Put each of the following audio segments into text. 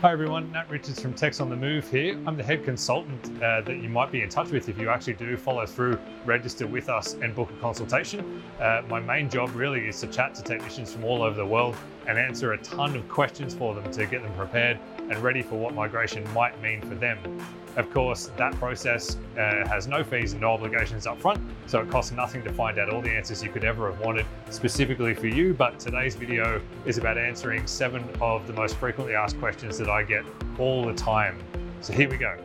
Hi everyone, Nat Richards from Techs on the Move here. I'm the head consultant uh, that you might be in touch with if you actually do follow through, register with us, and book a consultation. Uh, my main job really is to chat to technicians from all over the world and answer a ton of questions for them to get them prepared and ready for what migration might mean for them. Of course, that process uh, has no fees and no obligations up front, so it costs nothing to find out all the answers you could ever have wanted specifically for you. But today's video is about answering seven of the most frequently asked questions that I get all the time. So here we go.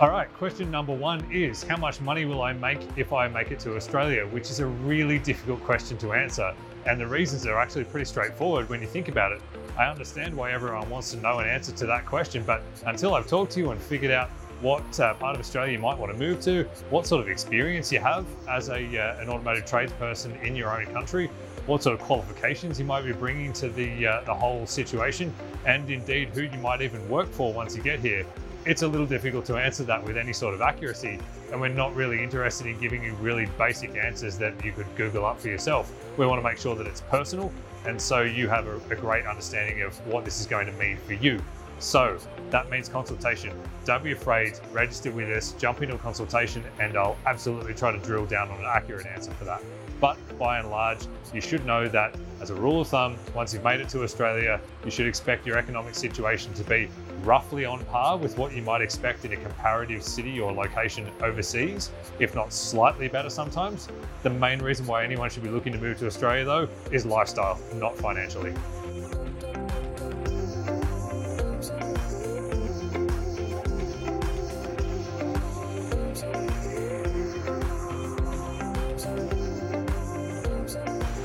All right, question number one is How much money will I make if I make it to Australia? Which is a really difficult question to answer. And the reasons are actually pretty straightforward when you think about it. I understand why everyone wants to know an answer to that question, but until I've talked to you and figured out what uh, part of Australia you might want to move to, what sort of experience you have as a, uh, an automotive tradesperson in your own country, what sort of qualifications you might be bringing to the, uh, the whole situation, and indeed who you might even work for once you get here it's a little difficult to answer that with any sort of accuracy. And we're not really interested in giving you really basic answers that you could Google up for yourself. We want to make sure that it's personal. And so you have a, a great understanding of what this is going to mean for you. So that means consultation. Don't be afraid, register with us, jump into a consultation, and I'll absolutely try to drill down on an accurate answer for that. But by and large, you should know that as a rule of thumb, once you've made it to Australia, you should expect your economic situation to be roughly on par with what you might expect in a comparative city or location overseas, if not slightly better sometimes. The main reason why anyone should be looking to move to Australia, though, is lifestyle, not financially.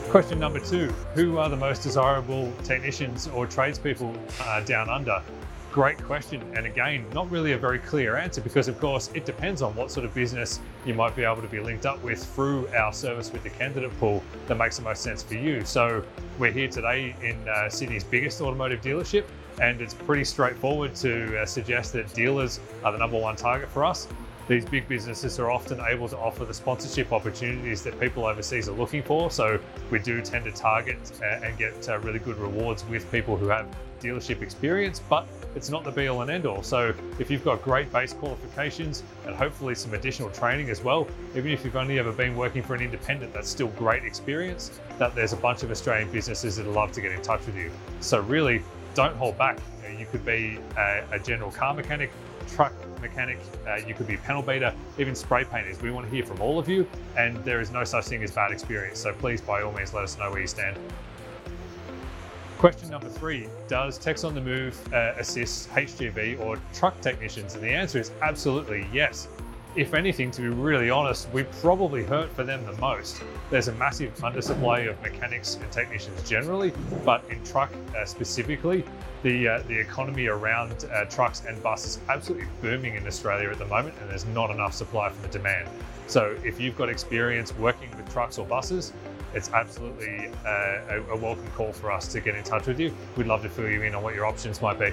Question number two Who are the most desirable technicians or tradespeople uh, down under? Great question. And again, not really a very clear answer because, of course, it depends on what sort of business you might be able to be linked up with through our service with the candidate pool that makes the most sense for you. So, we're here today in uh, Sydney's biggest automotive dealership, and it's pretty straightforward to uh, suggest that dealers are the number one target for us. These big businesses are often able to offer the sponsorship opportunities that people overseas are looking for. So we do tend to target uh, and get uh, really good rewards with people who have dealership experience, but it's not the be all and end all. So if you've got great base qualifications and hopefully some additional training as well, even if you've only ever been working for an independent, that's still great experience. That there's a bunch of Australian businesses that love to get in touch with you. So really, don't hold back. You, you could be a, a general car mechanic, truck mechanic, uh, you could be panel beater, even spray painters. We want to hear from all of you, and there is no such thing as bad experience. So please, by all means, let us know where you stand. Question number three Does Techs on the Move uh, assist HGV or truck technicians? And the answer is absolutely yes if anything, to be really honest, we probably hurt for them the most. There's a massive undersupply of mechanics and technicians generally, but in truck uh, specifically, the uh, the economy around uh, trucks and buses is absolutely booming in Australia at the moment, and there's not enough supply for the demand. So if you've got experience working with trucks or buses, it's absolutely a, a welcome call for us to get in touch with you. We'd love to fill you in on what your options might be.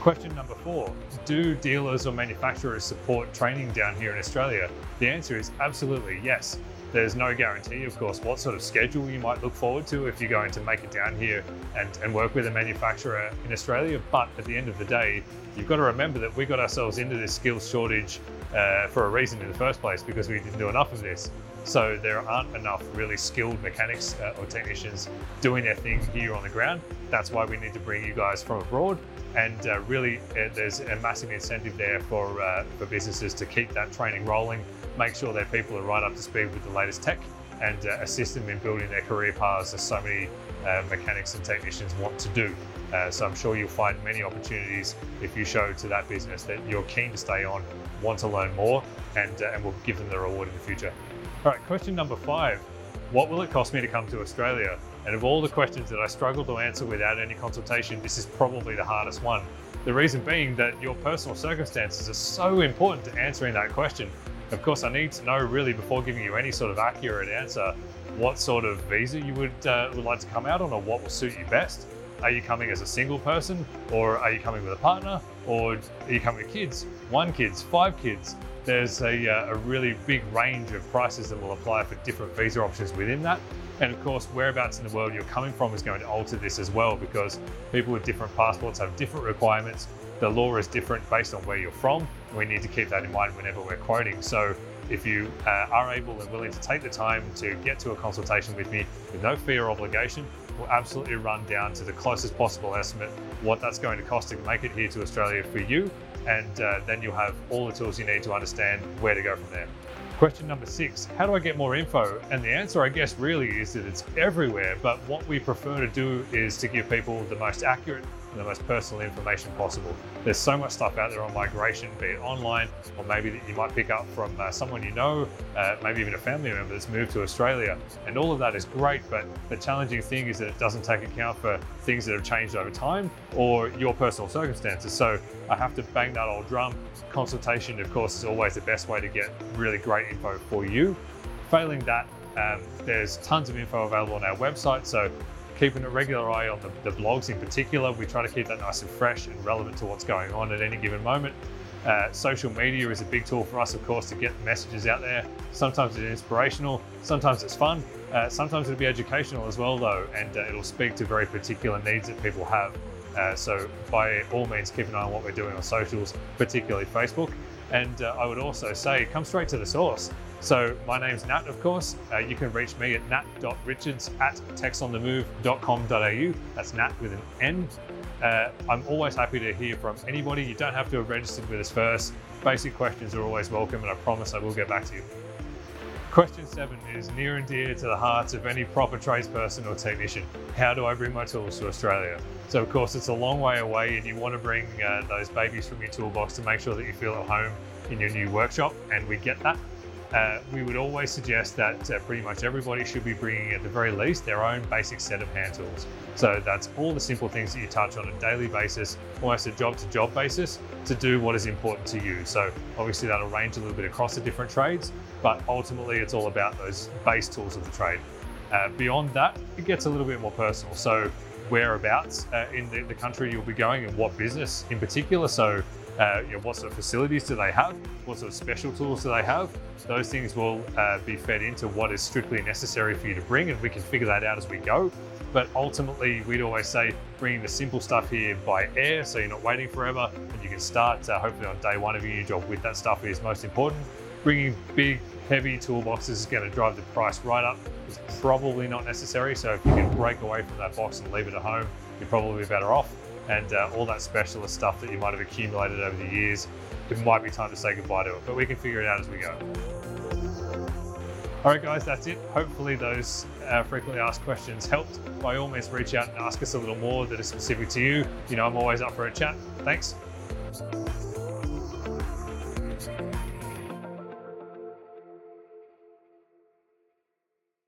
Question number four Do dealers or manufacturers support training down here in Australia? The answer is absolutely yes. There's no guarantee, of course, what sort of schedule you might look forward to if you're going to make it down here and, and work with a manufacturer in Australia. But at the end of the day, you've got to remember that we got ourselves into this skills shortage uh, for a reason in the first place because we didn't do enough of this. So there aren't enough really skilled mechanics uh, or technicians doing their thing here on the ground. That's why we need to bring you guys from abroad. And uh, really, uh, there's a massive incentive there for uh, for businesses to keep that training rolling, make sure their people are right up to speed with the latest tech, and uh, assist them in building their career paths as so many uh, mechanics and technicians want to do. so I'm sure you'll find many opportunities if you show to that business that you're keen to stay on, want to learn more, and and we'll give them the reward in the future. All right, question number five. What will it cost me to come to Australia? And of all the questions that I struggle to answer without any consultation, this is probably the hardest one. The reason being that your personal circumstances are so important to answering that question. Of course, I need to know really before giving you any sort of accurate answer what sort of visa you would, uh, would like to come out on or what will suit you best. Are you coming as a single person or are you coming with a partner or are you coming with kids? One kids, five kids? There's a, uh, a really big range of prices that will apply for different visa options within that. And of course, whereabouts in the world you're coming from is going to alter this as well because people with different passports have different requirements. The law is different based on where you're from. We need to keep that in mind whenever we're quoting. So if you uh, are able and willing to take the time to get to a consultation with me with no fee or obligation, we'll absolutely run down to the closest possible estimate what that's going to cost to make it here to Australia for you. And uh, then you'll have all the tools you need to understand where to go from there. Question number six How do I get more info? And the answer, I guess, really is that it's everywhere. But what we prefer to do is to give people the most accurate and the most personal information possible. There's so much stuff out there on migration, be it online or maybe that you might pick up from uh, someone you know, uh, maybe even a family member that's moved to Australia. And all of that is great, but the challenging thing is that it doesn't take account for things that have changed over time or your personal circumstances. So I have to bang that old drum. Consultation, of course, is always the best way to get really great info for you. Failing that, um, there's tons of info available on our website. So keeping a regular eye on the, the, blogs in particular. We try to keep that nice and fresh and relevant to what's going on at any given moment. Uh, social media is a big tool for us, of course, to get messages out there. Sometimes it's inspirational, sometimes it's fun, uh, sometimes it'll be educational as well, though, and uh, it'll speak to very particular needs that people have. Uh, so, by all means, keep an eye on what we're doing on socials, particularly Facebook. And uh, I would also say, come straight to the source. So my name's Nat, of course. Uh, you can reach me at nat.richards at techsonthemove.com.au. That's Nat with an N. Uh, I'm always happy to hear from anybody. You don't have to have registered with us first. Basic questions are always welcome, and I promise I will get back to you. Question seven is near and dear to the hearts of any proper tradesperson or technician. How do I bring my tools to Australia? So, of course, it's a long way away, and you want to bring uh, those babies from your toolbox to make sure that you feel at home in your new workshop, and we get that. Uh, we would always suggest that uh, pretty much everybody should be bringing at the very least their own basic set of hand tools. So that's all the simple things that you touch on a daily basis, almost a job to job basis to do what is important to you. So obviously that'll range a little bit across the different trades, but ultimately it's all about those base tools of the trade. Uh, beyond that, it gets a little bit more personal. So whereabouts uh, in the, the country you'll be going and what business in particular. So uh, you know, what sort of facilities do they have? What sort of special tools do they have? Those things will uh, be fed into what is strictly necessary for you to bring, and we can figure that out as we go. But ultimately, we'd always say bringing the simple stuff here by air, so you're not waiting forever, and you can start uh, hopefully on day one of your new job with that stuff is most important. Bringing big, heavy toolboxes is going to drive the price right up. It's probably not necessary, so if you can break away from that box and leave it at home, you're probably better off and uh, all that specialist stuff that you might have accumulated over the years, it might be time to say goodbye to it, but we can figure it out as we go. All right, guys, that's it. Hopefully, those uh, frequently asked questions helped. By all means, reach out and ask us a little more that is specific to you. You know, I'm always up for a chat. Thanks.